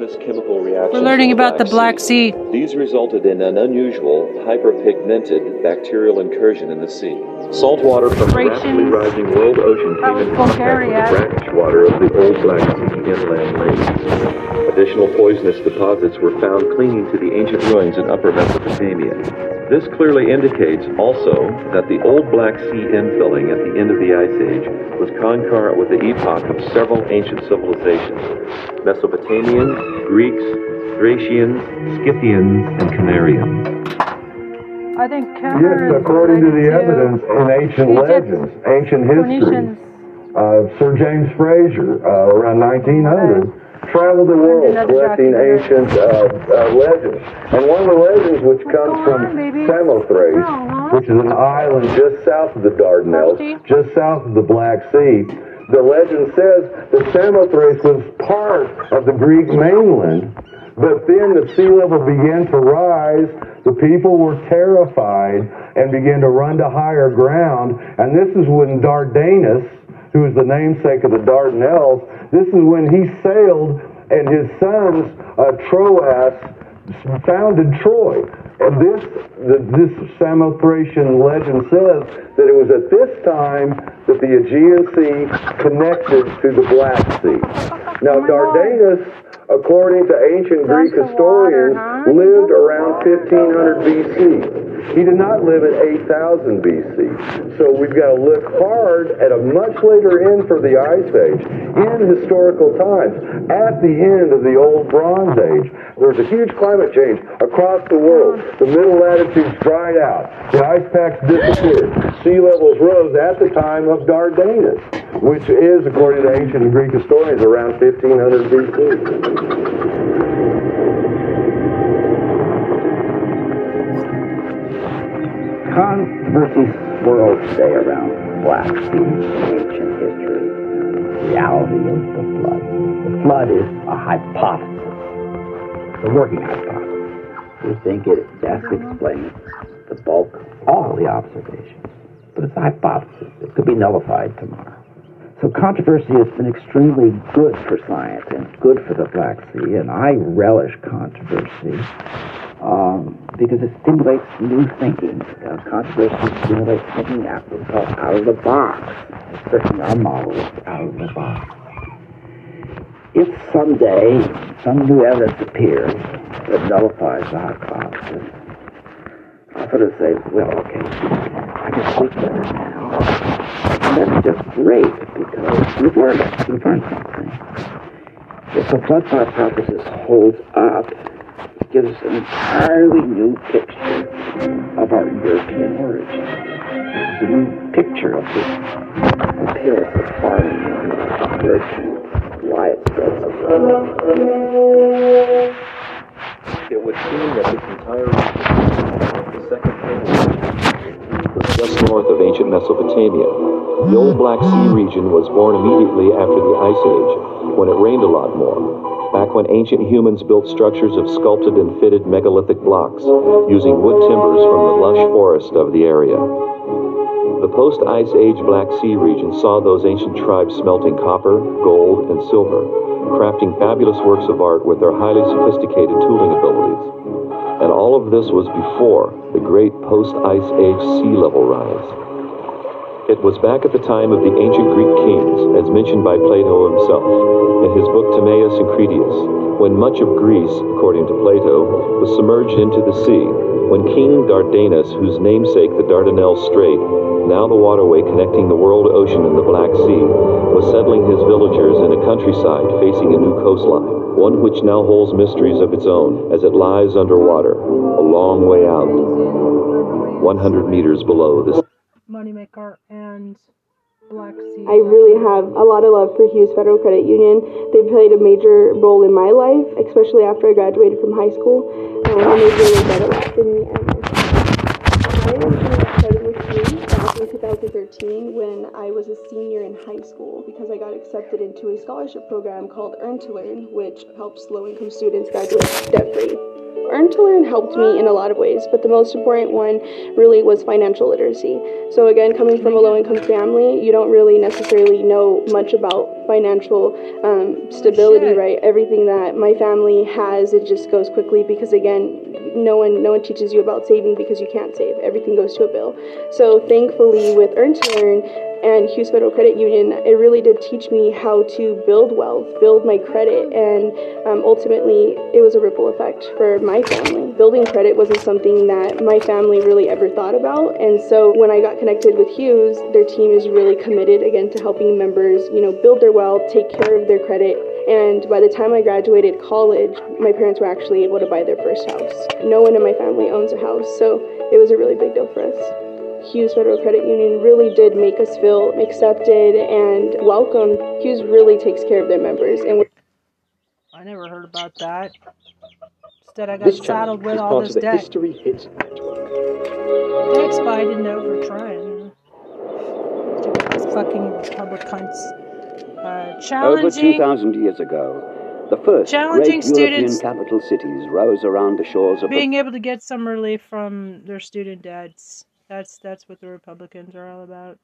seismous chemical reactions. We're learning in about the Black Sea. These resulted in an unusual, hyperpigmented bacterial incursion in the sea. Salt water from the rapidly rising world ocean came in contact with the brackish water of the old Black Sea inland lakes. Additional poisonous deposits were found clinging to the ancient ruins in Upper Mesopotamia. This clearly indicates also that the old Black Sea infilling at the end of the Ice Age was concurrent with the epoch of several ancient civilizations. Mesopotamians, Greeks, Thracians, Scythians, and Canarians. I think Yes, according to the evidence in ancient legends, ancient history, uh, Sir James Frazer, uh, around 1900, traveled the world collecting ancient uh, uh, legends. And one of the legends which comes from Samothrace, which is an island just south of the Dardanelles, just south of the Black Sea, the legend says that Samothrace was part of the Greek mainland, but then the sea level began to rise. The people were terrified and began to run to higher ground. And this is when Dardanus, who is the namesake of the Dardanelles, this is when he sailed and his sons, uh, Troas, founded Troy. And this, the, this Samothracian legend says that it was at this time that the Aegean Sea connected to the Black Sea. Now, Dardanus, according to ancient Greek historians, lived around 1500 BC. He did not live at 8000 BC. So we've got to look hard at a much later end for the Ice Age in historical times, at the end of the Old Bronze Age. There was a huge climate change across the world. The middle latitudes dried out. The ice packs disappeared. Sea levels rose at the time of Dardanus, which is, according to ancient Greek historians, around 1500 BC. Controversies swirl today around Black ancient history, reality of the flood. The flood is a hypothesis, a working hypothesis. We think it best explains the bulk, of all the observations. But it's a hypothesis. It could be nullified tomorrow. So controversy has been extremely good for science and good for the Black Sea, and I relish controversy um, because it stimulates new thinking. Uh, controversy stimulates thinking out, out of the box, especially our model out of the box. If someday some new evidence appears that nullifies the hypothesis, I'm going to say, well, okay, I can sleep better now. And that's just great because we've learned, we've learned something. If the blood flood hypothesis holds up, it gives us an entirely new picture of our European origin. It's a new picture of appearance of farming in Europe, why it would seem that this entire region, the second was just north of ancient Mesopotamia. The old Black Sea region was born immediately after the Ice Age, when it rained a lot more. Back when ancient humans built structures of sculpted and fitted megalithic blocks, using wood timbers from the lush forest of the area. The post Ice Age Black Sea region saw those ancient tribes smelting copper, gold, and silver, crafting fabulous works of art with their highly sophisticated tooling abilities. And all of this was before the great post Ice Age sea level rise. It was back at the time of the ancient Greek kings, as mentioned by Plato himself in his book Timaeus and Critias, when much of Greece, according to Plato, was submerged into the sea, when King Dardanus, whose namesake the Dardanelles Strait, now the waterway connecting the world ocean and the Black Sea, was settling his villagers in a countryside facing a new coastline, one which now holds mysteries of its own as it lies underwater, a long way out, 100 meters below the Moneymaker and Black Sea. I really have a lot of love for Hughes Federal Credit Union. They played a major role in my life, especially after I graduated from high school. Um, and they've really done a lot for me. And my started with Hughes back in 2013 when I was a senior in high school because I got accepted into a scholarship program called Earn to Learn, which helps low-income students graduate debt-free. Earn to Learn helped me in a lot of ways, but the most important one really was financial literacy. So, again, coming from a low income family, you don't really necessarily know much about financial um, stability, Shit. right? Everything that my family has, it just goes quickly because again, no one no one teaches you about saving because you can't save. Everything goes to a bill. So thankfully, with Earn to Learn and Hughes Federal Credit Union, it really did teach me how to build wealth, build my credit, and um, ultimately, it was a ripple effect for my family. Building credit wasn't something that my family really ever thought about, and so when I got connected with Hughes, their team is really committed again to helping members, you know, build their wealth, take care of their credit, and by the time I graduated college, my parents were actually able to buy their first house. No one in my family owns a house, so it was a really big deal for us. Hughes Federal Credit Union really did make us feel accepted and welcome. Hughes really takes care of their members, and I never heard about that. Instead, I got This channel saddled with is all part this of the debt. History Hits Network. Thanks, but I didn't know for trying. Stupid fucking Republic cunts. Uh, Over 2,000 years ago, the first Challenging great European capital cities rose around the shores of the being able to get some relief from their student debts. That's that's what the Republicans are all about.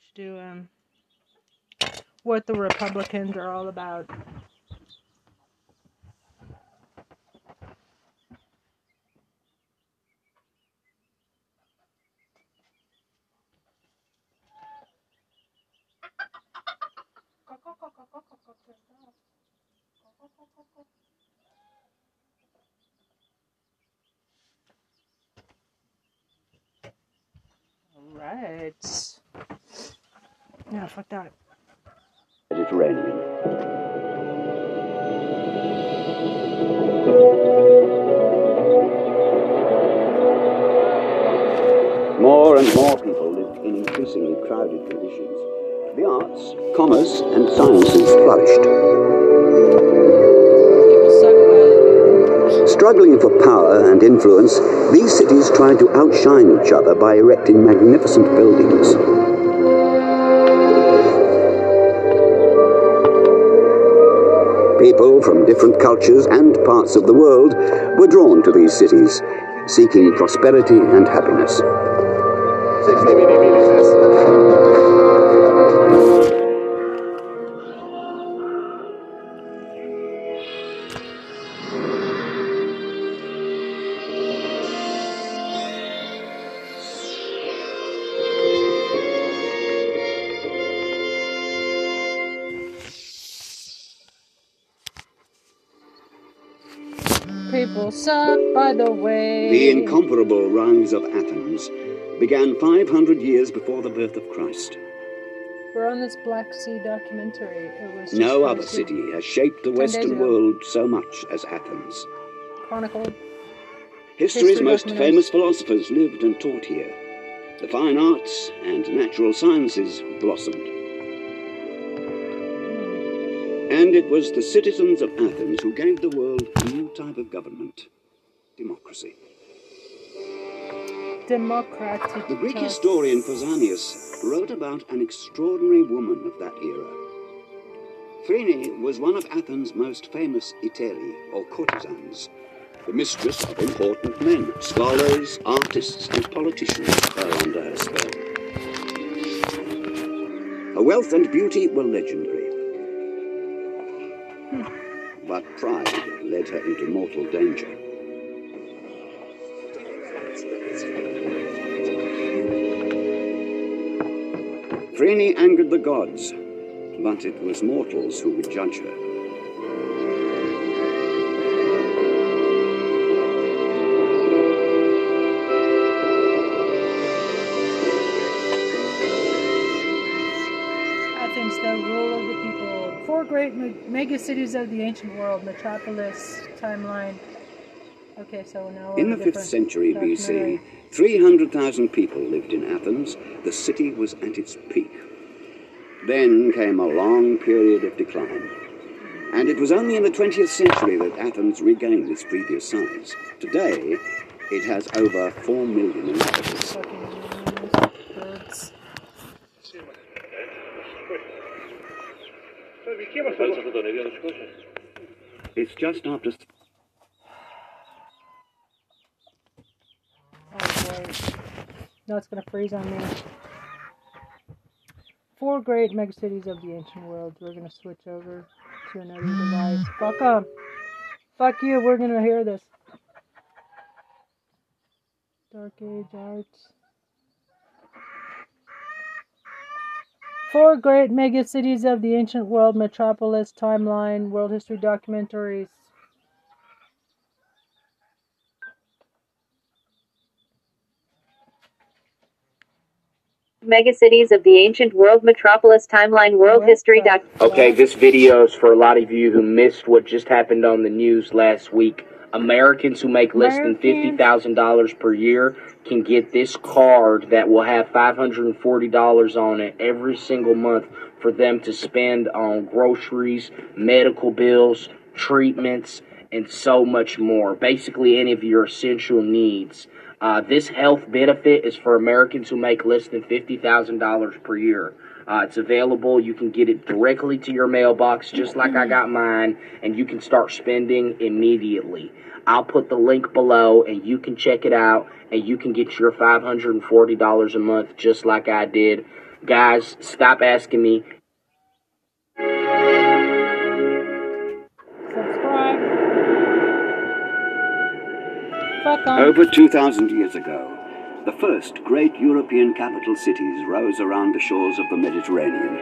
Should do um what the Republicans are all about. Alright. Yeah, fuck that. Mediterranean. More and more people lived in increasingly crowded conditions. The arts, commerce, and sciences flourished. Struggling for power and influence, these cities tried to outshine each other by erecting magnificent buildings. People from different cultures and parts of the world were drawn to these cities, seeking prosperity and happiness. Suck by the way. The incomparable rise of Athens began 500 years before the birth of Christ. We're on this Black Sea documentary. It was No other city has shaped the Western world so much as Athens. chronicled. History's History most famous philosophers lived and taught here. The fine arts and natural sciences blossomed. And it was the citizens of Athens who gave the world a new type of government democracy. Democratic. The Greek historian Pausanias wrote about an extraordinary woman of that era. Phryne was one of Athens' most famous hetairai, or courtesans, the mistress of important men, scholars, artists, and politicians fell under her spell. Her wealth and beauty were legendary. But pride led her into mortal danger. Phryne angered the gods, but it was mortals who would judge her. Great mega cities of the ancient world. Metropolis timeline. Okay, so now In the 5th century. BC, 300,000 people lived in Athens. The city was at its peak. Then came a long period of decline. And it was only in the 20th century that Athens regained its previous size. Today, it has over 4 million inhabitants. Fucking birds. It's just after Oh boy. No, it's gonna freeze on me. Four great megacities of the ancient world. We're gonna switch over to another device. Fuck up. Fuck you. We're gonna hear this. Dark Age Arts. Four great megacities of the ancient world, metropolis, timeline, world history documentaries. Megacities of the ancient world, metropolis, timeline, world history doc. Okay, this video is for a lot of you who missed what just happened on the news last week. Americans who make less than $50,000 per year can get this card that will have $540 on it every single month for them to spend on groceries, medical bills, treatments, and so much more. Basically, any of your essential needs. Uh, this health benefit is for Americans who make less than $50,000 per year. Uh, it's available. You can get it directly to your mailbox, just like I got mine, and you can start spending immediately. I'll put the link below, and you can check it out, and you can get your $540 a month, just like I did. Guys, stop asking me. Subscribe. Over 2,000 years ago, the first great European capital cities rose around the shores of the Mediterranean.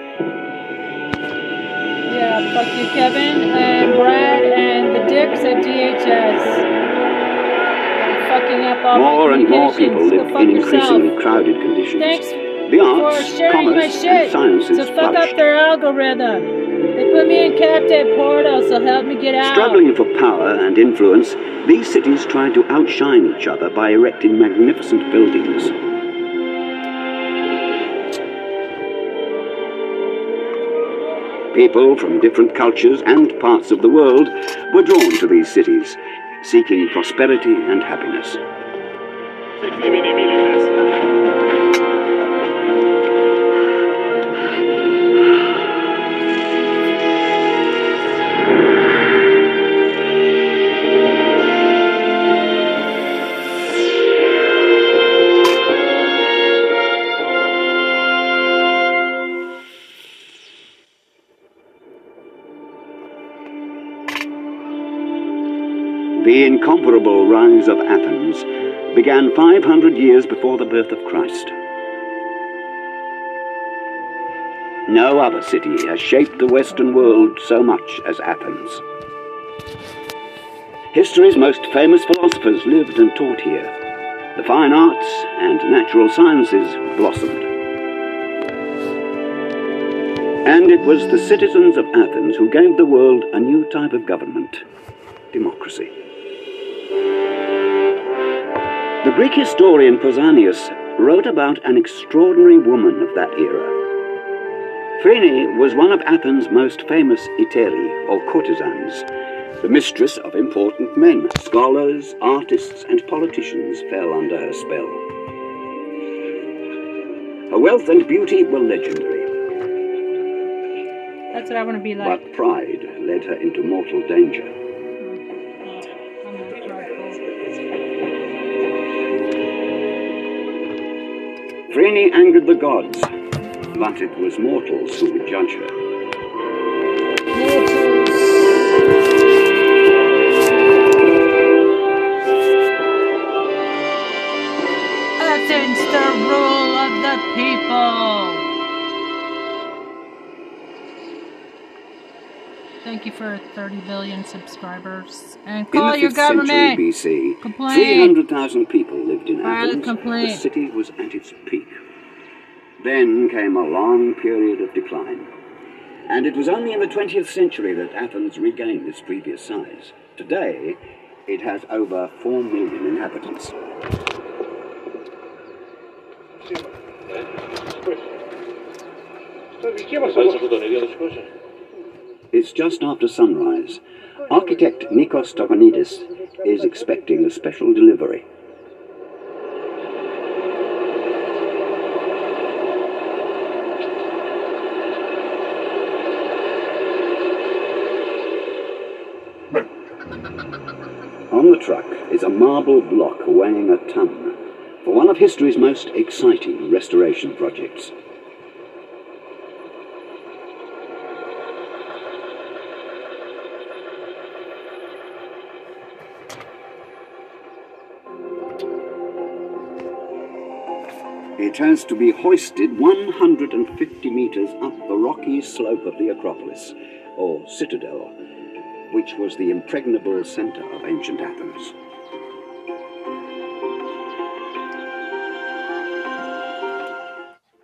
Yeah, fuck you, Kevin and Brad and the dicks at DHS. Fucking up all More and more people fuck in yourself. increasingly crowded conditions. Thanks The for arts, sharing my shit. and sciences So fuck up their algorithm. They put me in captive portal, so help me get out. Struggling for power and influence, these cities tried to outshine each other by erecting magnificent buildings. People from different cultures and parts of the world were drawn to these cities, seeking prosperity and happiness. Incomparable rise of Athens began 500 years before the birth of Christ. No other city has shaped the Western world so much as Athens. History's most famous philosophers lived and taught here. The fine arts and natural sciences blossomed. And it was the citizens of Athens who gave the world a new type of government democracy. The Greek historian Pausanias wrote about an extraordinary woman of that era. Phryne was one of Athens' most famous hetairai, or courtesans, the mistress of important men. Scholars, artists, and politicians fell under her spell. Her wealth and beauty were legendary, That's what I want to be like. but pride led her into mortal danger. Phryne angered the gods, but it was mortals who would judge her. Athens, the rule of the people. Thank you for 30 billion subscribers. And In call the your 5th century government. BC, Complain. 300,000 people lived in File Athens. complaint. The city was at its peak. Then came a long period of decline. And it was only in the 20th century that Athens regained its previous size. Today, it has over 4 million inhabitants. It's just after sunrise. Architect Nikos Toganidis is expecting a special delivery. On the truck is a marble block weighing a ton for one of history's most exciting restoration projects. It has to be hoisted 150 metres up the rocky slope of the Acropolis, or citadel, which was the impregnable centre of ancient Athens.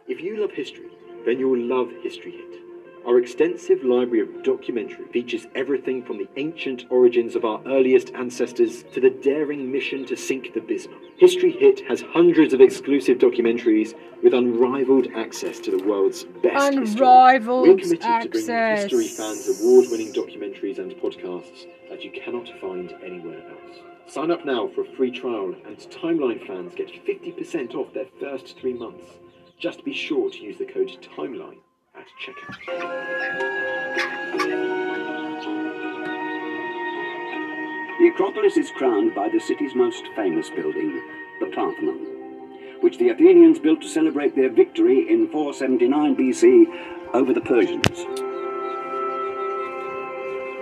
If you love history, then you will love History Hit. Our extensive library of documentary features everything from the ancient origins of our earliest ancestors to the daring mission to sink the Bismarck. History Hit has hundreds of exclusive documentaries with unrivaled access to the world's best Unrivaled history. We're committed access. to bringing history fans award-winning documentaries and podcasts that you cannot find anywhere else. Sign up now for a free trial, and Timeline fans get 50% off their first three months. Just be sure to use the code TIMELINE The Acropolis is crowned by the city's most famous building, the Parthenon, which the Athenians built to celebrate their victory in 479 BC over the Persians.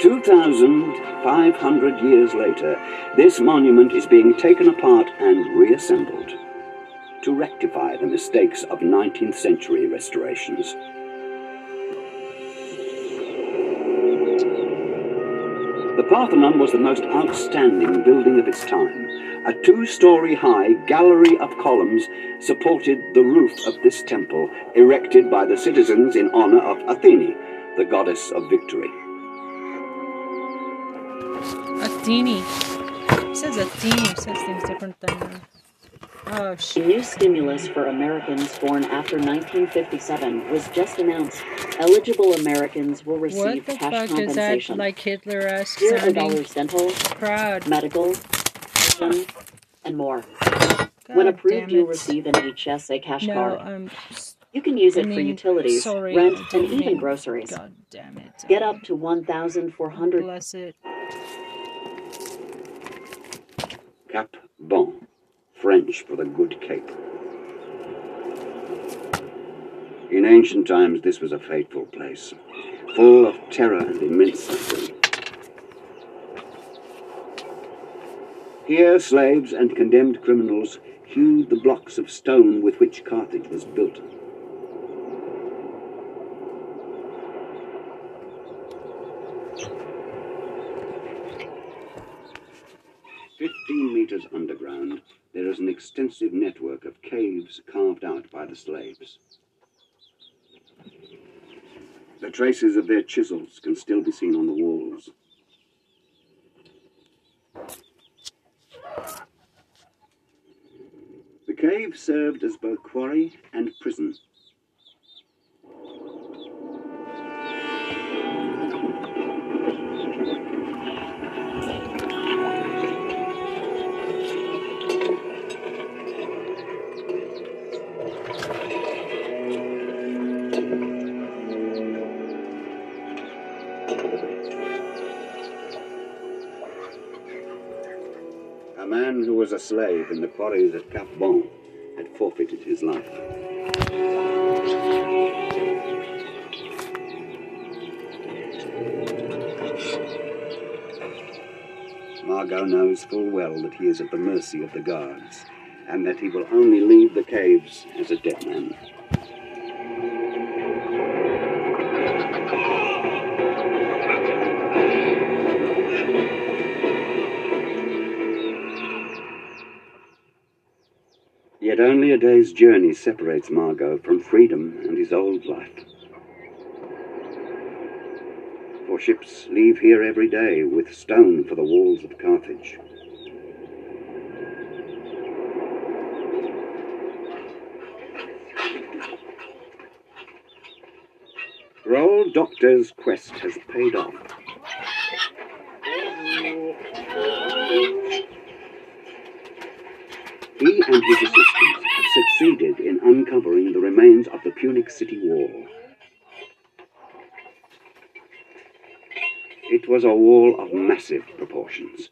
2,500 years later, this monument is being taken apart and reassembled to rectify the mistakes of 19th century restorations. The Parthenon was the most outstanding building of its time. A two story high gallery of columns supported the roof of this temple, erected by the citizens in honor of Athene, the goddess of victory. Athene. It says Athene. It says things different than. Uh, Oh A new stimulus for Americans born after 1957 was just announced. Eligible Americans will What receive the cash fuck is that? compensation. Like Hitler esque Zero dollars dental, crowd. medical, vision, and more. when approved, you'll receive an HSA cash No, card. I'm. You can use I it for utilities, sorry, rent, and didn't even groceries. God damn it. Get up to 1,400 Bless it. Cap Bon, French for the Good Cape. In ancient times, this was a fateful place, full of terror and immense suffering. Here, slaves and condemned criminals hewed the blocks of stone with which Carthage was built. Fifteen meters underground, there is an extensive network of caves carved out by the slaves. The traces of their chisels can still be seen on the walls. The cave served as both quarry and prison. Was a slave in the quarries at Cap Bon had forfeited his life. Margot knows full well that he is at the mercy of the guards, and that he will only leave the caves as a dead man. Only a day's journey separates Margot from freedom and his old life. For ships leave here every day with stone for the walls of Carthage. Roald Docter's quest has paid off. He and his assistants have succeeded in uncovering the remains of the Punic city wall. It was a wall of massive proportions.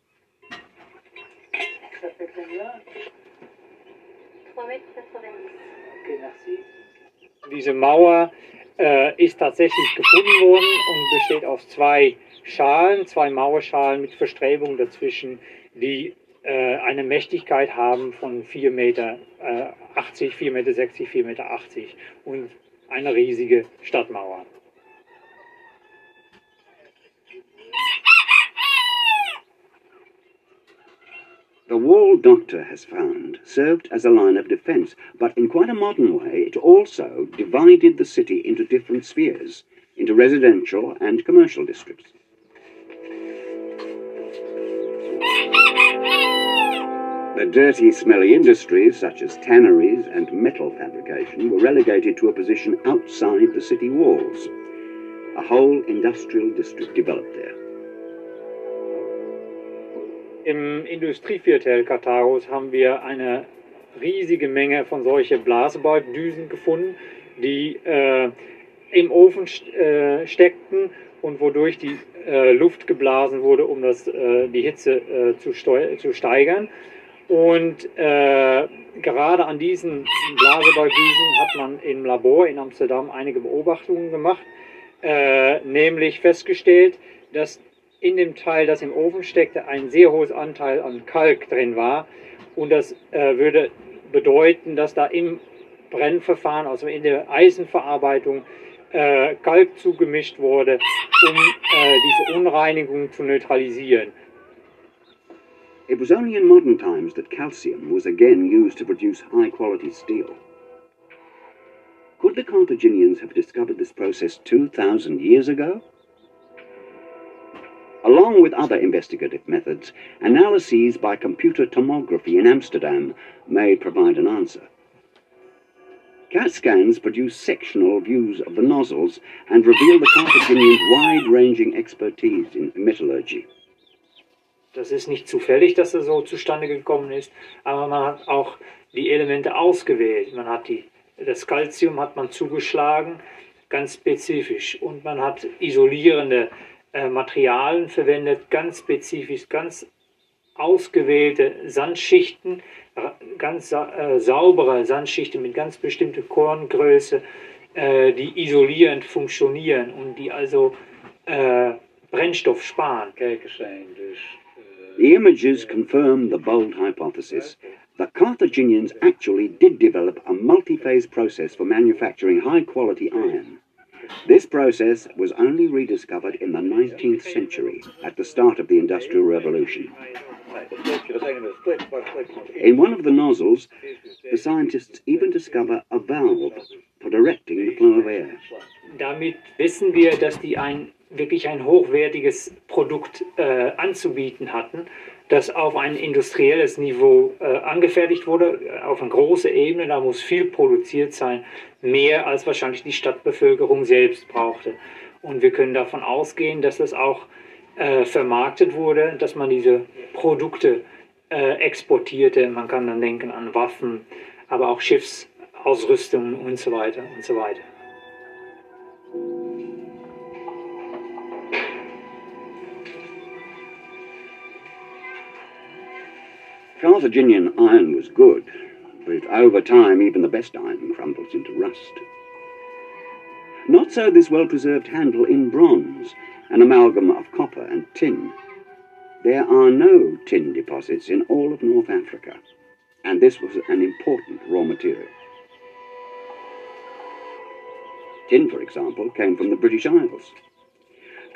Diese Mauer äh, ist tatsächlich gefunden worden und besteht aus zwei Schalen, zwei Mauerschalen mit Verstrebungen dazwischen, die äh, eine Mächtigkeit haben von 4 Meter äh, 80, 4 Meter 60, 4 Meter 80 und eine riesige Stadtmauer. The wall Doctor has found served as a line of defence, but in quite a modern way it also divided the city into different spheres, into residential and commercial districts. The dirty, smelly industries, such as tanneries and metal fabrication, were relegated to a position outside the city walls. A whole industrial district developed there. Im Industrieviertel Karthagos haben wir eine riesige Menge von solchen Blasebaldüsen gefunden, die äh, im Ofen äh, steckten und wodurch die äh, Luft geblasen wurde, um das, äh, die Hitze äh, zu, zu, steigern. Und äh, gerade an diesen Blasebaldüsen hat man im Labor in Amsterdam einige Beobachtungen gemacht, nämlich festgestellt, dass in dem Teil, das im Ofen steckte, ein sehr hohes Anteil an Kalk drin war. Und das äh, würde bedeuten, dass da im Brennverfahren, also in der Eisenverarbeitung, äh, Kalk zugemischt wurde, um äh, die Verunreinigung zu neutralisieren. It was only in modern times that calcium was again used to produce high quality steel. Could the Carthaginians have discovered this process 2,000 years ago? Along with other investigative methods, analyses by computer tomography in Amsterdam may provide an answer. CAT scans produce sectional views of the nozzles and reveal the Carthaginians' wide-ranging expertise in metallurgy. Das ist nicht zufällig, dass er so zustande gekommen ist, aber man hat auch die Elemente ausgewählt. Man hat die, das Calcium hat man zugeschlagen, ganz spezifisch, und man hat isolierende äh, Materialien verwendet, ganz spezifisch, ganz ausgewählte Sandschichten, ganz äh, saubere Sandschichten mit ganz bestimmter Korngröße, äh, die isolierend funktionieren und die also äh, Brennstoff sparen. The images confirm the bold hypothesis. The Carthaginians actually did develop a multi-phase process for manufacturing high-quality iron. This process was only rediscovered in the 19th century, at the start of the Industrial Revolution. In one of the nozzles, the scientists even discover a valve for directing the flow of air. Damit wissen wir, dass die ein wirklich ein hochwertiges Produkt äh, anzubieten hatten, das auf ein industrielles Niveau äh, angefertigt wurde, auf eine große Ebene, da muss viel produziert sein, mehr als wahrscheinlich die Stadtbevölkerung selbst brauchte. Und wir können davon ausgehen, dass das auch äh, vermarktet wurde, dass man diese Produkte äh, exportierte. Man kann dann denken an Waffen, aber auch Schiffsausrüstungen und so weiter und so weiter. Carthaginian iron was good, but over time even the best iron crumbles into rust. Not so this well-preserved handle in bronze, an amalgam of copper and tin. There are no tin deposits in all of North Africa, and this was an important raw material. Tin, for example, came from the British Isles.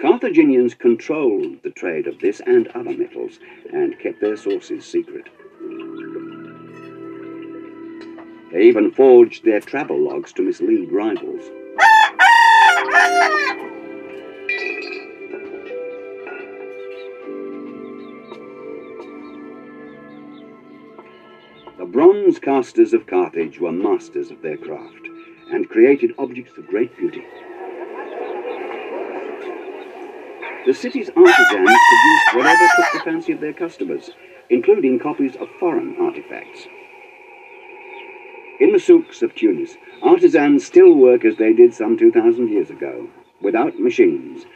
Carthaginians controlled the trade of this and other metals and kept their sources secret. They even forged their travel logs to mislead rivals. The bronze casters of Carthage were masters of their craft and created objects of great beauty. The city's artisans produced whatever took the fancy of their customers, including copies of foreign artifacts. In the souks of Tunis, artisans still work as they did some 2,000 years ago, without machines,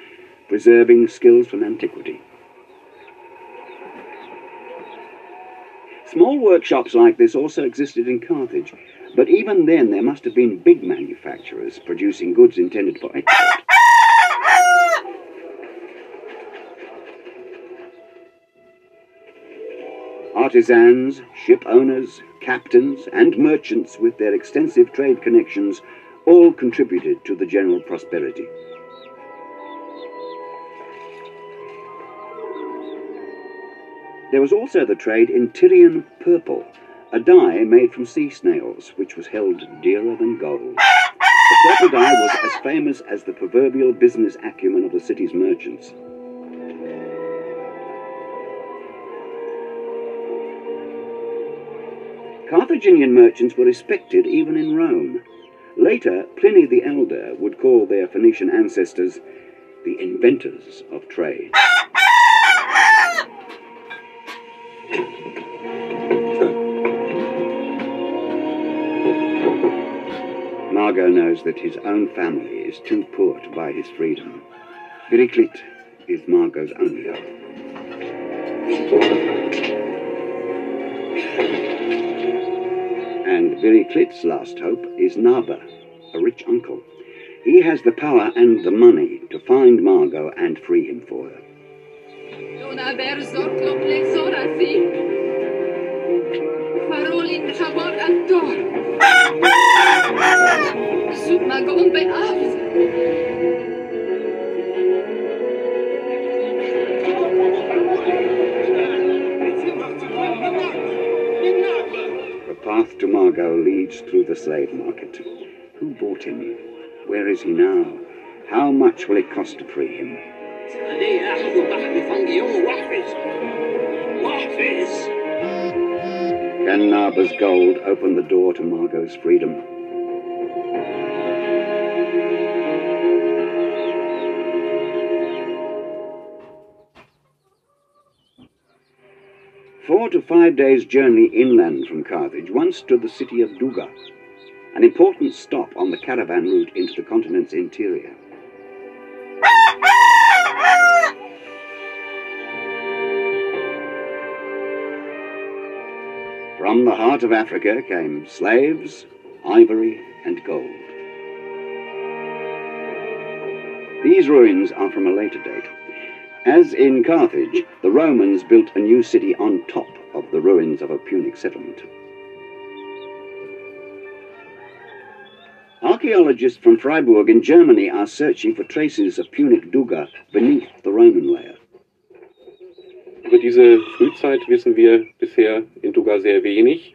preserving skills from antiquity. Small workshops like this also existed in Carthage, but even then there must have been big manufacturers producing goods intended for export. Artisans, ship owners, captains, and merchants with their extensive trade connections all contributed to the general prosperity. There was also the trade in Tyrian purple, a dye made from sea snails, which was held dearer than gold. The purple dye was as famous as the proverbial business acumen of the city's merchants. Carthaginian merchants were respected even in Rome. Later, Pliny the Elder would call their Phoenician ancestors the inventors of trade. Margot knows that his own family is too poor to buy his freedom. Viriclit is Margot's only hope. And Viriclit's last hope is Naba, a rich uncle. He has the power and the money to find Margot and free him for her. Path to Margot leads through the slave market. Who bought him? Where is he now? How much will it cost to free him? Can Narba's gold open the door to Margot's freedom? Four to five days' journey inland from Carthage once stood the city of Dougga, an important stop on the caravan route into the continent's interior. From the heart of Africa came slaves, ivory, and gold. These ruins are from a later date. As in Carthage, the Romans built a new city on top of the ruins of a Punic settlement. Archaeologists from Freiburg in Germany are searching for traces of Punic Dougga beneath the Roman layer. Über diese Frühzeit wissen wir bisher in Dougga sehr wenig.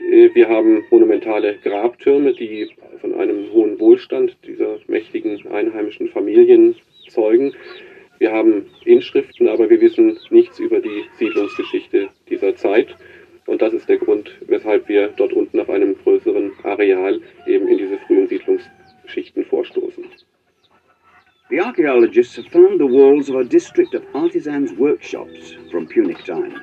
Äh, Wir haben monumentale Grabtürme, die von einem hohen Wohlstand dieser mächtigen einheimischen Familien zeugen. Wir haben Inschriften, aber wir wissen nichts über die Siedlungsgeschichte dieser Zeit. Und das ist der Grund, weshalb wir dort unten auf einem größeren Areal eben in diese frühen Siedlungsschichten vorstoßen. The archaeologists have found the walls of a district of artisans' workshops from Punic time.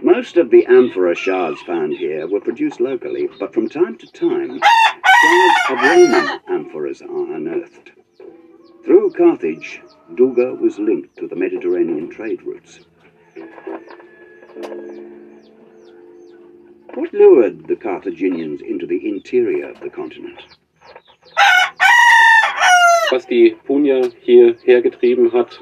Most of the amphora shards found here were produced locally, but from time to time, shards of Roman amphoras are unearthed. Through Carthage, Duga was linked to the Mediterranean trade routes. What lured the Carthaginians into the interior of the continent? Was die Punier hier hergetrieben hat,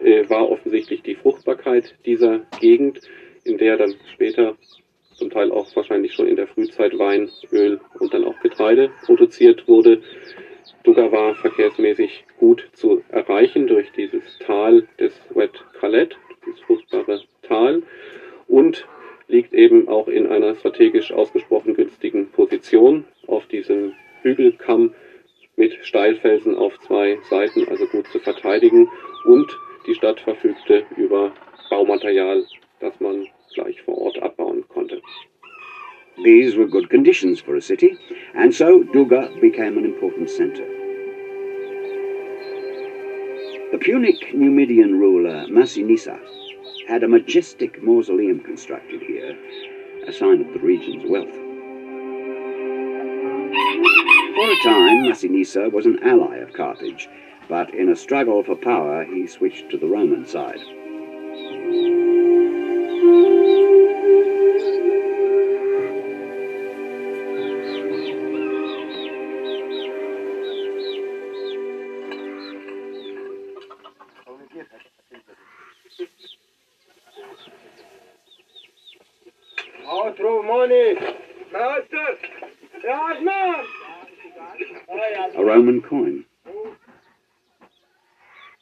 äh, war offensichtlich die Fruchtbarkeit dieser Gegend, in der dann später zum Teil auch wahrscheinlich schon in der Frühzeit Wein, Öl und dann auch Getreide produziert wurde. Duga war verkehrsmäßig gut zu erreichen durch dieses Tal des Wet Khalet, dieses fruchtbare Tal, und liegt eben auch in einer strategisch ausgesprochen günstigen Position auf diesem Hügelkamm mit Steilfelsen auf zwei Seiten, also gut zu verteidigen. Und die Stadt verfügte über Baumaterial, das man gleich vor Ort abbauen konnte. These were good conditions for a city, and so Dougga became an important center. The Punic Numidian ruler Massinissa had a majestic mausoleum constructed here, a sign of the region's wealth. For a time, Massinissa was an ally of Carthage, but in a struggle for power, he switched to the Roman side. Money. Master. A Roman coin.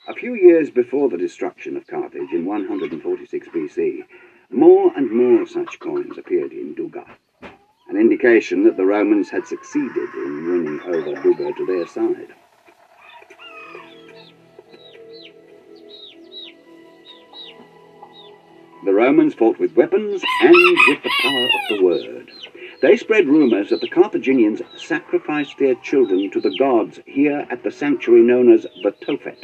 A few years before the destruction of Carthage in 146 BC, more and more such coins appeared in Dougga, an indication that the Romans had succeeded in winning over Dougga to their side. Fought with weapons and with the power of the word. They spread rumors that the Carthaginians sacrificed their children to the gods here at the sanctuary known as the Tophet.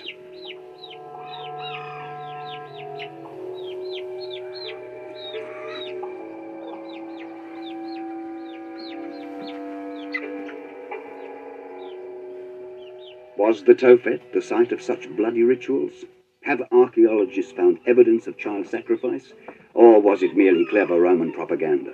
Was the Tophet the site of such bloody rituals? Have archaeologists found evidence of child sacrifice? Or was it merely clever Roman propaganda?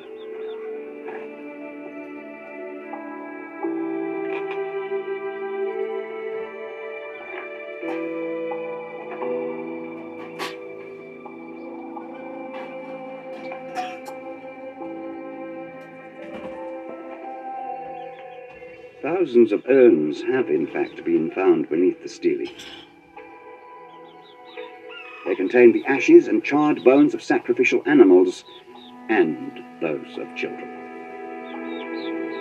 Thousands of urns have, in fact, been found beneath the stele. They contain the ashes and charred bones of sacrificial animals and those of children.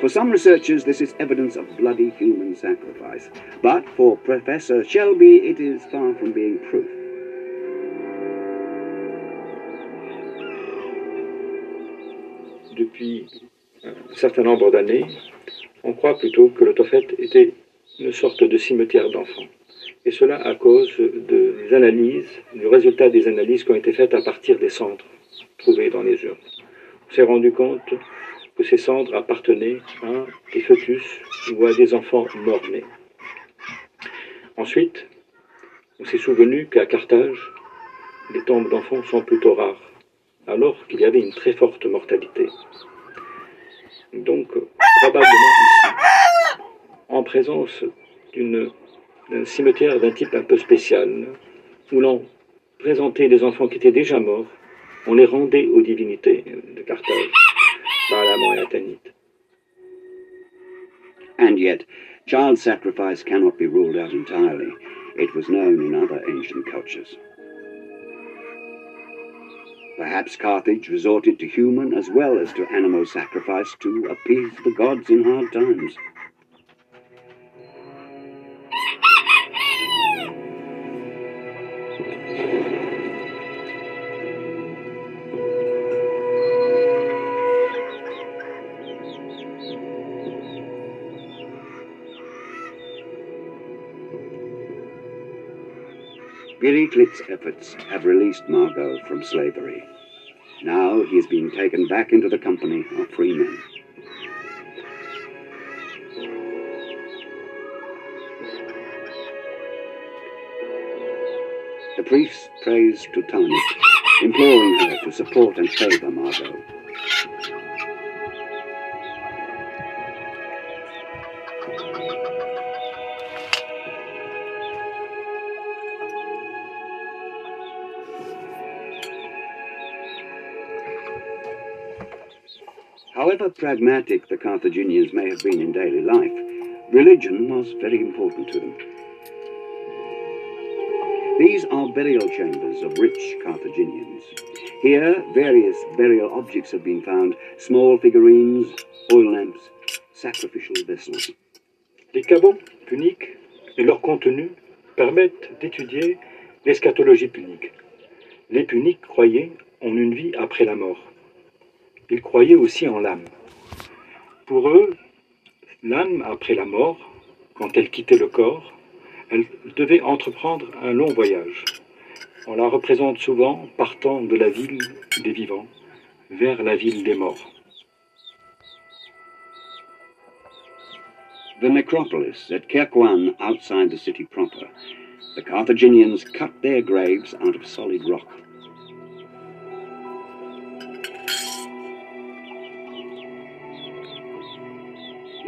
For some researchers, this is evidence of bloody human sacrifice, but for Professor Chelbi, it is far from being proof. Depuis un certain nombre d'années, on croit plutôt que le Tophet était une sorte de cimetière d'enfants. Et cela à cause des analyses, du résultat des analyses qui ont été faites à partir des cendres trouvées dans les urnes. On s'est rendu compte que ces cendres appartenaient à des fœtus ou à des enfants morts-nés. Ensuite, on s'est souvenu qu'à Carthage, les tombes d'enfants sont plutôt rares, alors qu'il y avait une très forte mortalité. Donc, probablement ici, en présence d'un cimetière d'un type un peu spécial, où l'on présentait des enfants qui étaient déjà morts, on les rendait aux divinités de Carthage, Balaam et Athanit. And yet, child sacrifice cannot be ruled out entirely. It was known in other ancient cultures. Perhaps Carthage resorted to human as well as to animal sacrifice to appease the gods in hard times. Gary efforts have released Margot from slavery. Now he is being taken back into the company of free men. The priest prays to Tanit, imploring her to support and favor Margot. However pragmatic the Carthaginians may have been in daily life, religion was very important to them. These are burial chambers of rich Carthaginians. Here, various burial objects have been found small figurines, oil lamps, sacrificial vessels. Les caveaux puniques et leur contenu permettent d'étudier l'eschatologie punique. Les puniques croyaient en une vie après la mort. Ils croyaient aussi en l'âme. Pour eux, l'âme, après la mort, quand elle quittait le corps, elle devait entreprendre un long voyage. On la représente souvent partant de la ville des vivants vers la ville des morts. The necropolis at Kirkwan outside the city proper. The Carthaginians cut their graves out of solid rock.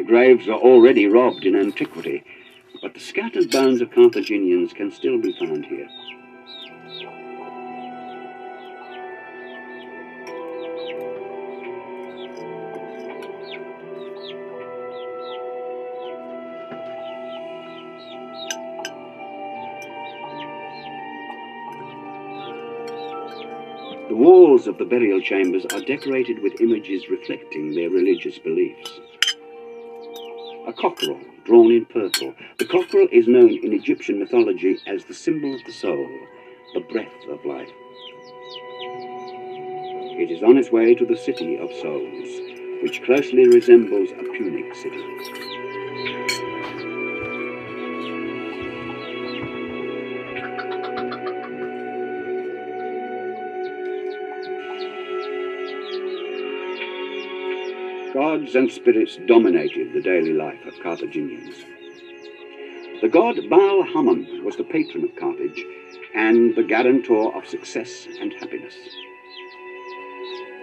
graves are already robbed in antiquity, but the scattered bones of Carthaginians can still be found here. The walls of the burial chambers are decorated with images reflecting their religious beliefs. A cockerel drawn in purple. The cockerel is known in Egyptian mythology as the symbol of the soul, the breath of life. It is on its way to the city of souls, which closely resembles a Punic city. Gods and spirits dominated the daily life of Carthaginians. The god Baal Hammon was the patron of Carthage and the guarantor of success and happiness.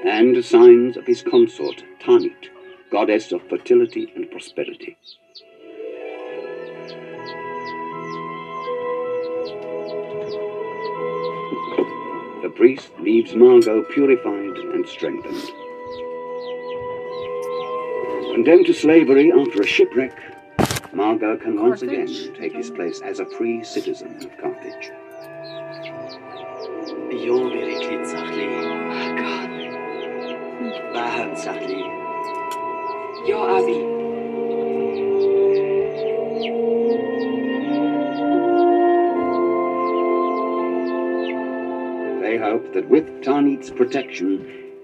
And signs of his consort, Tanit, goddess of fertility and prosperity. The priest leaves Margot purified and strengthened. Condemned to slavery after a shipwreck, Margot can once again take his place as a free citizen of Carthage. Jo Beriklit Sahli. God. Bahan Sahli. Yo Abi. They hope that with Tanit's protection,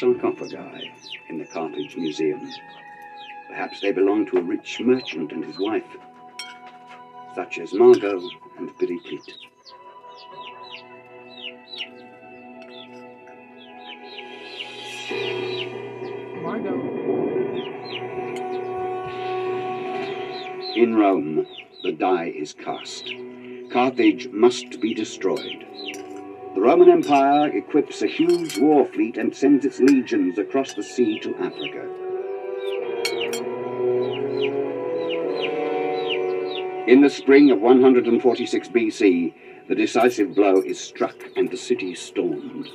Sarcophagi in the Carthage Museum. Perhaps they belong to a rich merchant and his wife, such as Margot and Piriklit. In Rome, the die is cast. Carthage must be destroyed. The Roman Empire equips a huge war fleet and sends its legions across the sea to Africa. In the spring of 146 BC, the decisive blow is struck and the city stormed.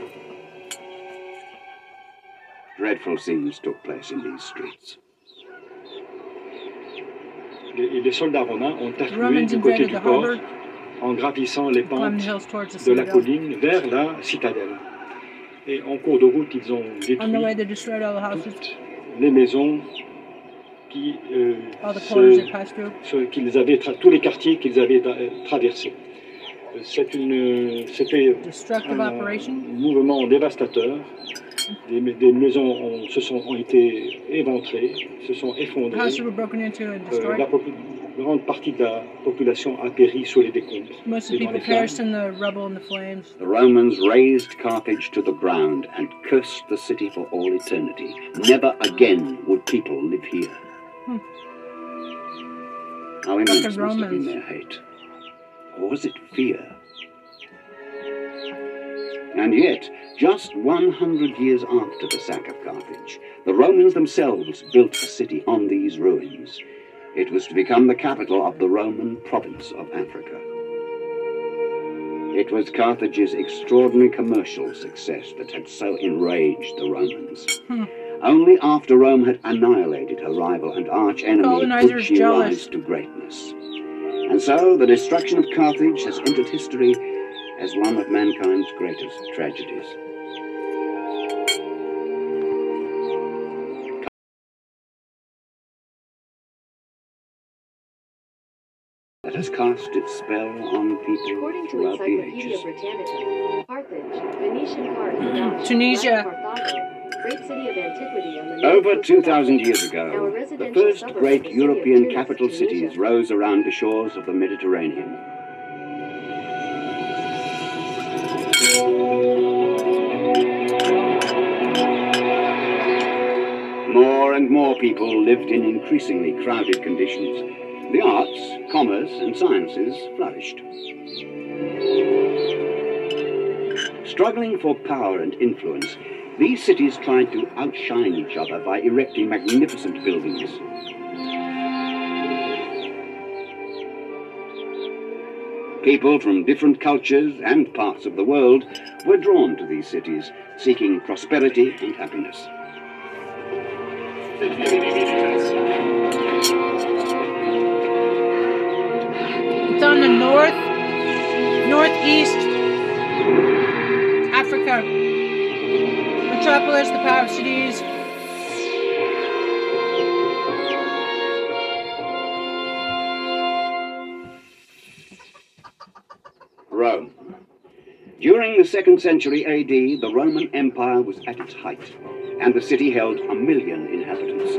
Dreadful scenes took place in these streets. Les, les soldats romains ont afflué Romans du côté invaded du the port harbor, en gravissant les climbed pentes the hills towards the de la citadel. colline vers la citadelle. Et en cours de route, ils ont On the détruit way, they destroyed all the houses, les maisons qui, euh, all the corners se- they passed through. ce qu'ils avaient tra- tous les quartiers qu'ils avaient tra- euh, traversés. Euh, C'est une, c'était Destructive un operation. mouvement dévastateur. Des, des maisons ont, se sont, ont été éventrées, se sont effondrées. Houses were broken into and Euh, la grande partie de la population a péri sous les décombres Most of the dans people perished in the rubble and the flames. The Romans razed Carthage to the ground and cursed the city for all eternity. Never again would people live here. Hmm. How immense must have been their hate. Or was it fear? And yet, just 100 years after the sack of Carthage, the Romans themselves built a city on these ruins. It was to become the capital of the Roman province of Africa. It was Carthage's extraordinary commercial success that had so enraged the Romans. Hmm. Only after Rome had annihilated her rival and arch enemy could she jealous. rise to greatness. And so the destruction of Carthage has entered history as one of mankind's greatest tragedies. That has cast its spell on people According to throughout the Encyclopedia ages. Britannica, Carthage, Phoenician Carthage, hmm. Tunisia. Carthago, great city of antiquity on the north Over 2,000 years ago, the first great of the city of European capital cities rose around the shores of the Mediterranean. More and more people lived in increasingly crowded conditions. The arts, commerce, and sciences flourished. Struggling for power and influence, these cities tried to outshine each other by erecting magnificent buildings. People from different cultures and parts of the world were drawn to these cities, seeking prosperity and happiness. It's on the north, northeast Africa. Metropolis, the power of cities. Rome. During the second century AD, the Roman Empire was at its height, and the city held a million inhabitants.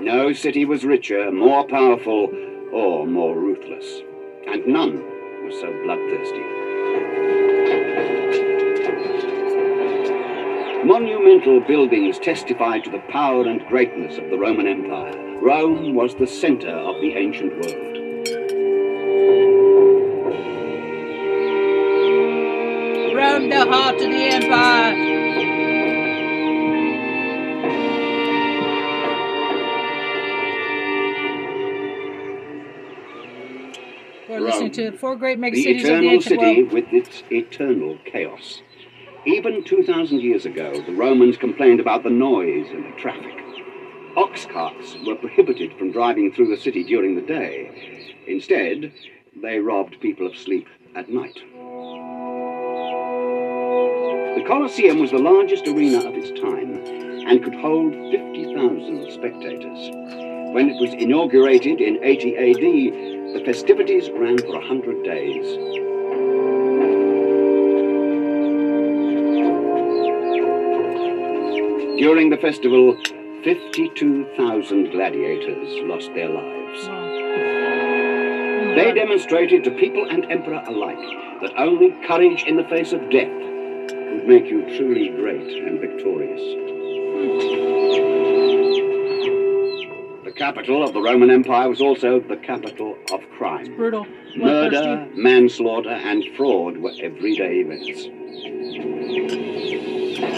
No city was richer, more powerful, or more ruthless, and none was so bloodthirsty. Monumental buildings testify to the power and greatness of the Roman Empire. Rome was the center of the ancient world. Rome, the heart of the empire. We're listening to four great the megacities of the eternal ancient city world. with its eternal chaos. Even 2,000 years ago, the Romans complained about the noise and the traffic. Ox carts were prohibited from driving through the city during the day. Instead, they robbed people of sleep at night. The Colosseum was the largest arena of its time and could hold 50,000 spectators. When it was inaugurated in 80 AD, the festivities ran for a hundred days. During the festival, 52,000 gladiators lost their lives. They demonstrated to people and emperor alike that only courage in the face of death could make you truly great and victorious. The capital of the Roman Empire was also the capital of crime. Brutal. Murder, manslaughter, and fraud were everyday events.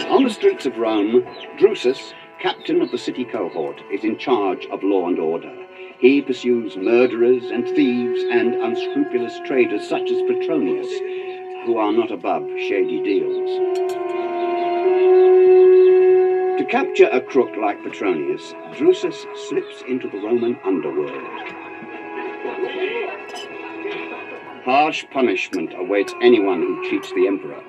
On the streets of Rome, Drusus, captain of the city cohort, is in charge of law and order. He pursues murderers and thieves and unscrupulous traders such as Petronius, who are not above shady deals. To capture a crook like Petronius, Drusus slips into the Roman underworld. Harsh punishment awaits anyone who cheats the emperor.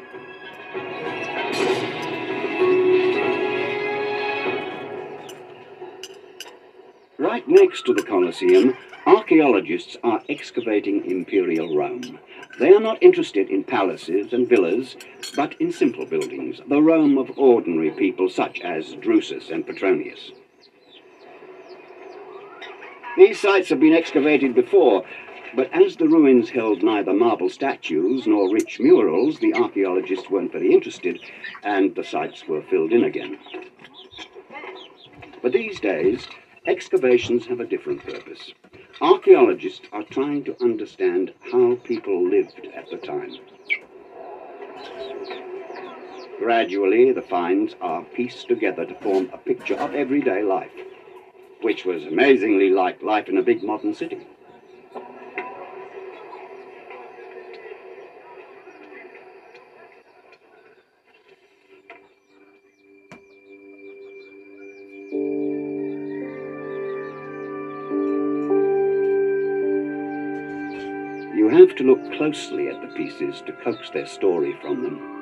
Right next to the Colosseum, archaeologists are excavating imperial Rome. They are not interested in palaces and villas, but in simple buildings, the Rome of ordinary people such as Drusus and Petronius. These sites have been excavated before, but as the ruins held neither marble statues nor rich murals, the archaeologists weren't very interested, and the sites were filled in again. But these days, excavations have a different purpose. Archaeologists are trying to understand how people lived at the time. Gradually, the finds are pieced together to form a picture of everyday life, which was amazingly like life in a big modern city. To look closely at the pieces to coax their story from them.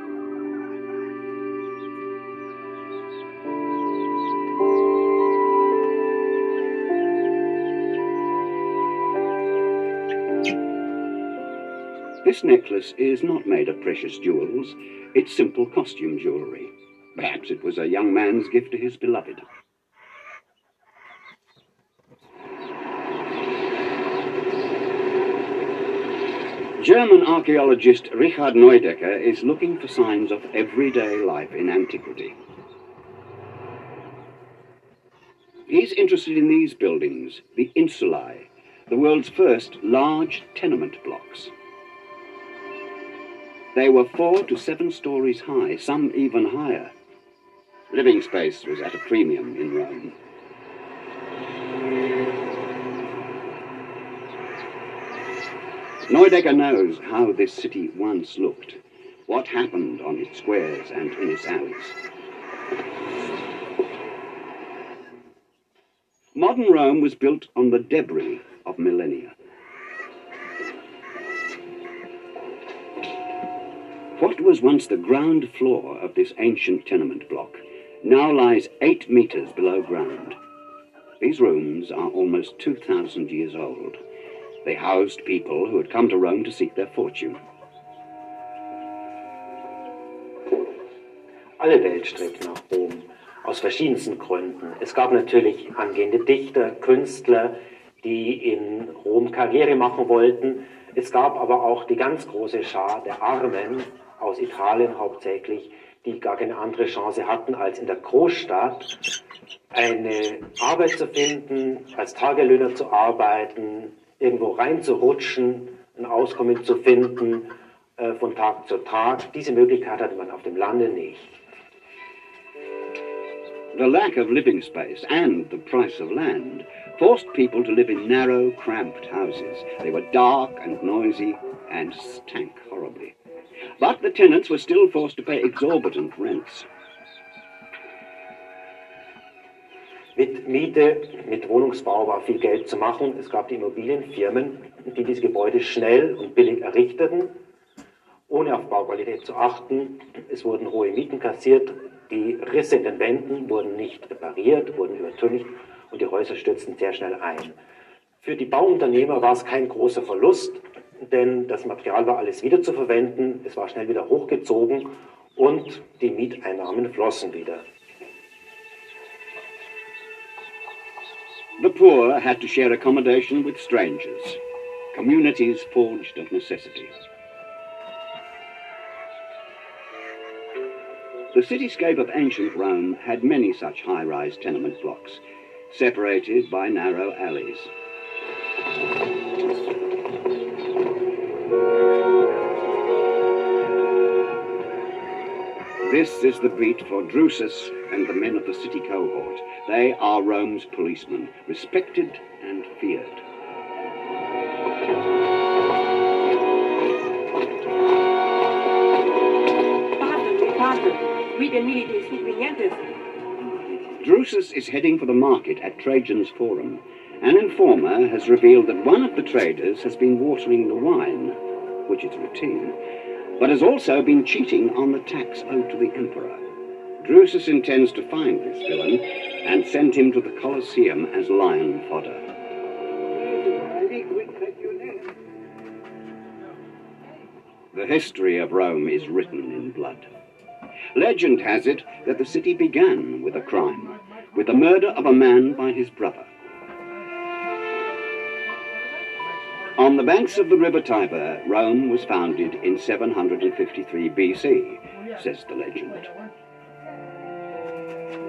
This necklace is not made of precious jewels, it's simple costume jewellery. Perhaps it was a young man's gift to his beloved. German archaeologist Richard Neudecker is looking for signs of everyday life in antiquity. He's interested in these buildings, the insulae, the world's first large tenement blocks. They were four to seven stories high, some even higher. Living space was at a premium in Rome. Neudecker knows how this city once looked, what happened on its squares and in its alleys. Modern Rome was built on the debris of millennia. What was once the ground floor of this ancient tenement block now lies eight meters below ground. These rooms are almost 2,000 years old. They housed people who had come to Rome to seek their fortune. Alle Welt strebt nach Rom, aus verschiedensten Gründen. Es gab natürlich angehende Dichter, Künstler, die in Rom Karriere machen wollten. Es gab aber auch die ganz große Schar der Armen, aus Italien hauptsächlich, die gar keine andere Chance hatten, als in der Großstadt eine Arbeit zu finden, als Tagelöhner zu arbeiten, irgendwo reinzurutschen, ein Auskommen zu finden äh, von Tag zu Tag. Diese Möglichkeit hatte man auf dem Lande nicht. The lack of living space and the price of land forced people to live in narrow, cramped houses. They were dark and noisy and stank horribly. But the tenants were still forced to pay exorbitant rents. Mit Miete, mit Wohnungsbau war viel Geld zu machen. Es gab die Immobilienfirmen, die diese Gebäude schnell und billig errichteten, ohne auf Bauqualität zu achten. Es wurden hohe Mieten kassiert, die Risse in den Wänden wurden nicht repariert, wurden übertüncht und die Häuser stürzten sehr schnell ein. Für die Bauunternehmer war es kein großer Verlust, denn das Material war alles wieder zu verwenden, es war schnell wieder hochgezogen und die Mieteinnahmen flossen wieder. The poor had to share accommodation with strangers, communities forged of necessity. The cityscape of ancient Rome had many such high rise tenement blocks, separated by narrow alleys. This is the beat for Drusus and the men of the city cohort. They are Rome's policemen, respected and feared. Drusus is heading for the market at Trajan's Forum. An informer has revealed that one of the traders has been watering the wine, which is routine, but has also been cheating on the tax owed to the emperor. Drusus intends to find this villain and send him to the Colosseum as lion fodder. The history of Rome is written in blood. Legend has it that the city began with a crime, with the murder of a man by his brother. On the banks of the river Tiber, Rome was founded in 753 BC, says the legend.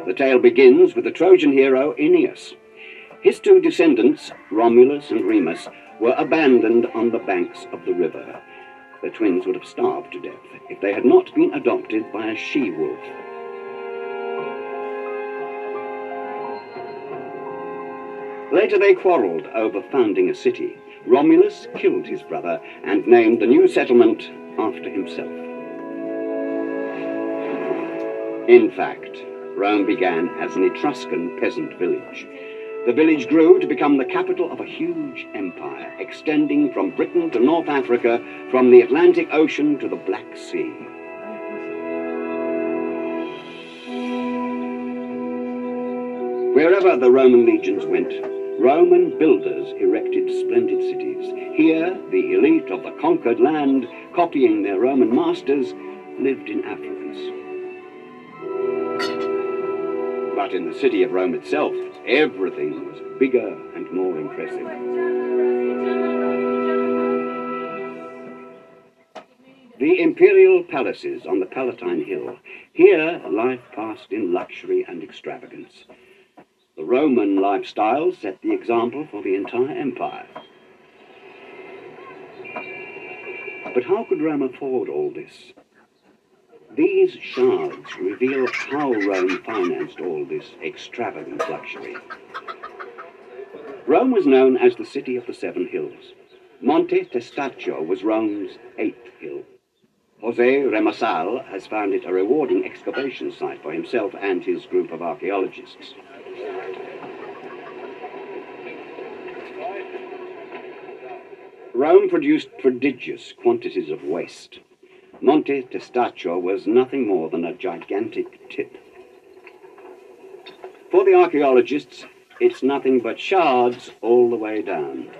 The tale begins with the Trojan hero Aeneas. His two descendants, Romulus and Remus, were abandoned on the banks of the river. The twins would have starved to death if they had not been adopted by a she wolf. Later they quarreled over founding a city. Romulus killed his brother and named the new settlement after himself. In fact, Rome began as an Etruscan peasant village. The village grew to become the capital of a huge empire, extending from Britain to North Africa, from the Atlantic Ocean to the Black Sea. Wherever the Roman legions went, Roman builders erected splendid cities. Here, the elite of the conquered land, copying their Roman masters, lived in affluence. But in the city of Rome itself, everything was bigger and more impressive. The imperial palaces on the Palatine Hill. Here, life passed in luxury and extravagance. The Roman lifestyle set the example for the entire empire. But how could Rome afford all this? These shards reveal how Rome financed all this extravagant luxury. Rome was known as the city of the seven hills. Monte Testaccio was Rome's eighth hill. Jose Remesal has found it a rewarding excavation site for himself and his group of archaeologists. Rome produced prodigious quantities of waste. Monte Testaccio was nothing more than a gigantic tip. For the archaeologists, it's nothing but shards all the way down.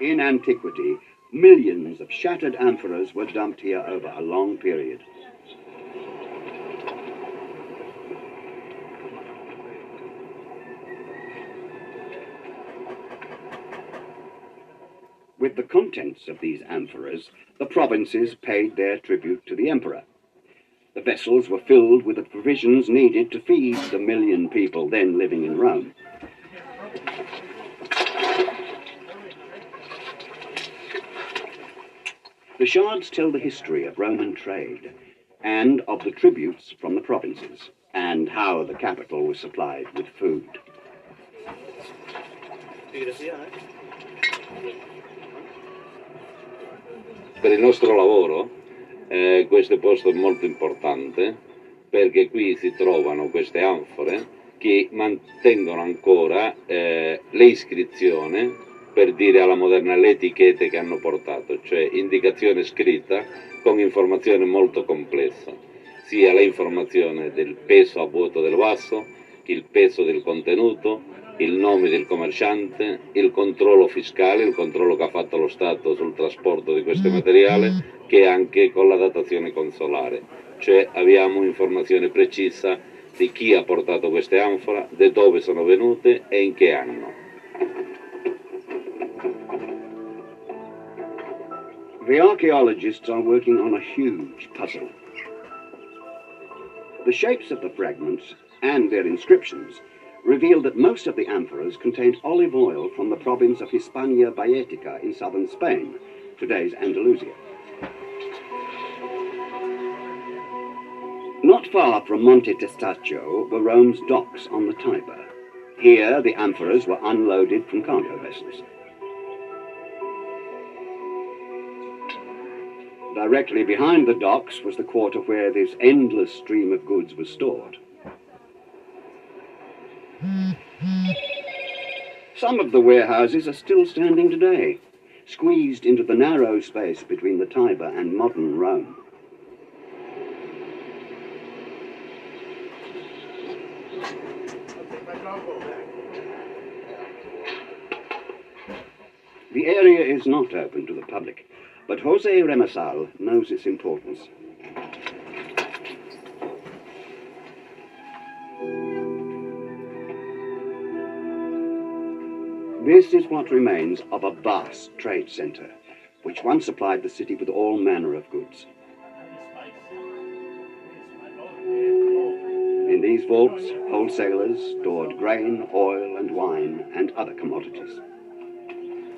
In antiquity, millions of shattered amphoras were dumped here over a long period. With the contents of these amphoras, the provinces paid their tribute to the emperor. The vessels were filled with the provisions needed to feed the million people then living in Rome. The shards tell the history of Roman trade and of the tributes from the provinces and how the capital was supplied with food. Per il nostro lavoro eh, questo posto è molto importante perché qui si trovano queste anfore che mantengono ancora eh, le iscrizioni per dire alla moderna le etichette che hanno portato, cioè indicazione scritta con informazione molto complessa, sia l'informazione del peso a vuoto del vaso, il peso del contenuto, il nome del commerciante, il controllo fiscale, il controllo che ha fatto lo Stato sul trasporto di questo materiale, che anche con la datazione consolare, cioè abbiamo informazione precisa di chi ha portato queste anfora, da dove sono venute e in che anno. The archaeologists are working on a huge puzzle. The shapes of the fragments and their inscriptions reveal that most of the amphoras contained olive oil from the province of Hispania Baetica in southern Spain, today's Andalusia. Not far from Monte Testaccio were Rome's docks on the Tiber. Here the amphoras were unloaded from cargo vessels. Directly behind the docks was the quarter where this endless stream of goods was stored. Some of the warehouses are still standing today, squeezed into the narrow space between the Tiber and modern Rome. The area is not open to the public, but Jose Remesal knows its importance. This is what remains of a vast trade centre, which once supplied the city with all manner of goods. In these vaults, wholesalers stored grain, oil, and wine, and other commodities.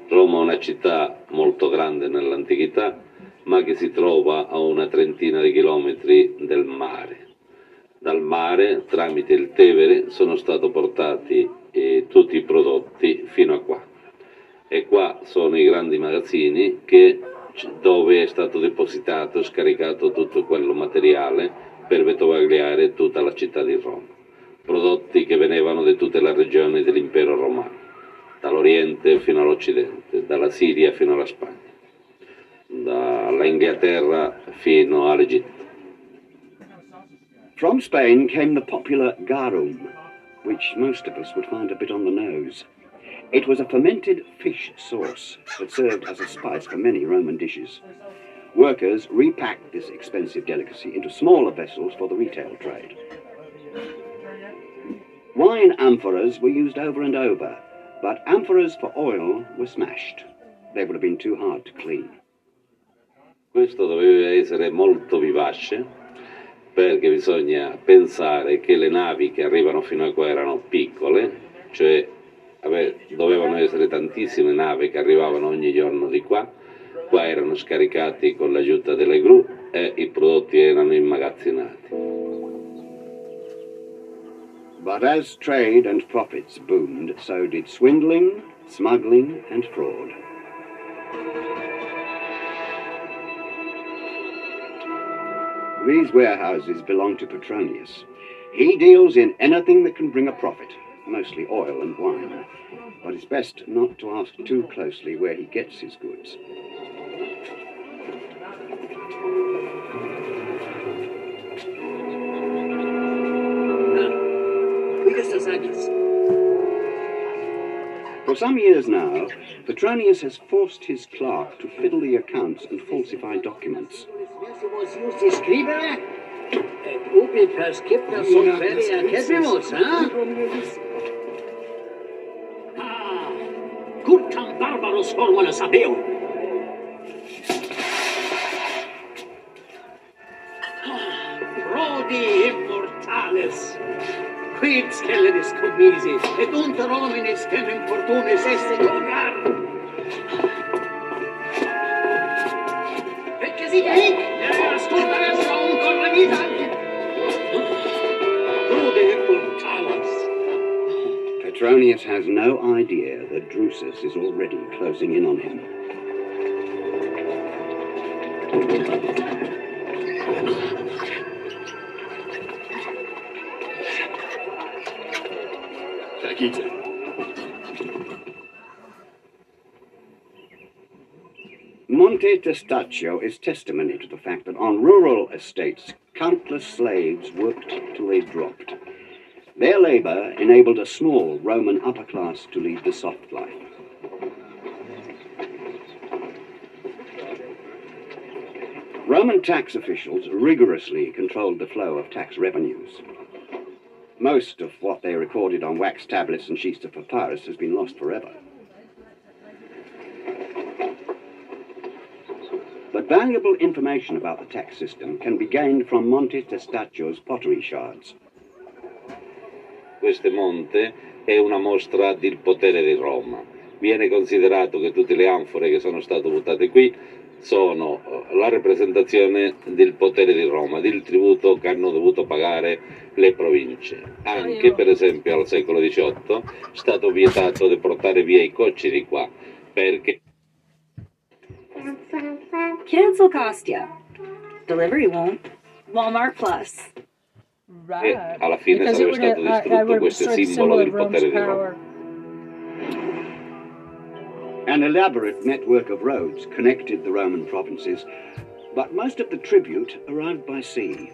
Roma è una città molto grande nell'antichità, ma che si trova a una trentina di chilometri del mare. Dal mare, tramite il Tevere, sono stati portati eh, tutti i prodotti fino a qua. E qua sono i grandi magazzini che, dove è stato depositato e scaricato tutto quello materiale per vetovagliare tutta la città di Roma. Prodotti che venivano da tutte le regioni dell'impero romano dall'Oriente fino all'Occidente, dalla Siria fino alla Spagna, dall'Inghilterra fino all'Egitto. From Spain came the popular garum, which most of us would find a bit on the nose. It was a fermented fish sauce that served as a spice for many Roman dishes. Workers repacked this expensive delicacy into smaller vessels for the retail trade. Wine amphoras were used over and over, but amphoras for oil were smashed. They would have been too hard to clean. Questo doveva essere molto vivace perché bisogna pensare che le navi che arrivano fino a qua erano piccole, cioè ave- dovevano essere tantissime navi che arrivavano ogni giorno di qua, qua erano scaricati con l'aiuto delle gru e i prodotti erano immagazzinati. But as trade and profits boomed, so did swindling, smuggling, and fraud. These warehouses belong to Petronius. He deals in anything that can bring a profit, mostly oil and wine. But it's best not to ask too closely where he gets his goods. For some years now, Petronius has forced his clerk to fiddle the accounts and falsify documents. si scrivere? Ubi per sunt feria cepimus, eh? Ah, barbaros formula sapeo. Rodi immortales. Quid scelleris cognisi, et unter hominis tem infortunis esse cogar. Perché si dic, ascolta verso un correvita. Rodi immortales. Petronius has no idea that Drusus is already closing in on him. Testaccio is testimony to the fact that on rural estates, countless slaves worked till they dropped. Their labor enabled a small Roman upper class to lead the soft life. Roman tax officials rigorously controlled the flow of tax revenues. Most of what they recorded on wax tablets and sheets of papyrus has been lost forever. Valuable information about the tax system can be gained from Monte Testaccio's pottery shards. Questo monte è una mostra del potere di Roma. Viene considerato che tutte le anfore che sono state buttate qui sono eh, la rappresentazione del potere di Roma, del tributo che hanno dovuto pagare le province. Anche per esempio al secolo XVIII è stato vietato di portare via i cocci di qua perché Cancel Costia. Delivery won't. Walmart Plus. eh, alla fine Because it sarebbe would, stato uh, I distrutto would questo destroy the simbolo symbol del of Rome's potere di Roma. power. An elaborate network of roads connected the Roman provinces, but most of the tribute arrived by sea.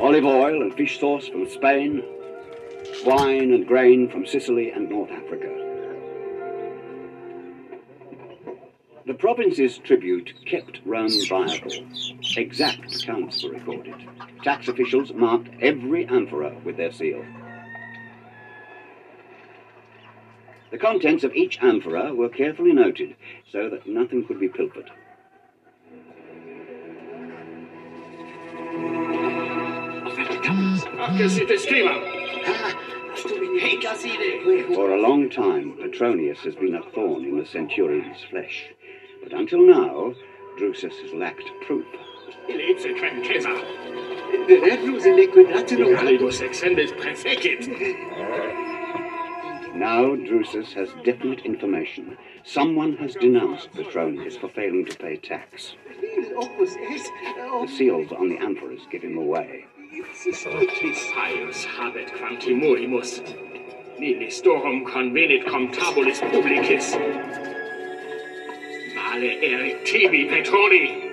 Olive oil and fish sauce from Spain, wine and grain from Sicily and North Africa. The province's tribute kept Rome viable. Exact accounts were recorded. Tax officials marked every amphora with their seal. The contents of each amphora were carefully noted so that nothing could be pilfered. Che siete scriva? For a long time, Petronius has been a thorn in the centurion's flesh. But until now, Drusus has lacked proof. Ilece quem Caesar. Venetus in liquidatio albus exendis prefecit. Now Drusus has definite information. Someone has denounced Petronius for failing to pay tax. The seals on the amphoras give him away. Scius habet quam timorimus. Nili storum convenit contabulis publicis. Erit tibi Petroni.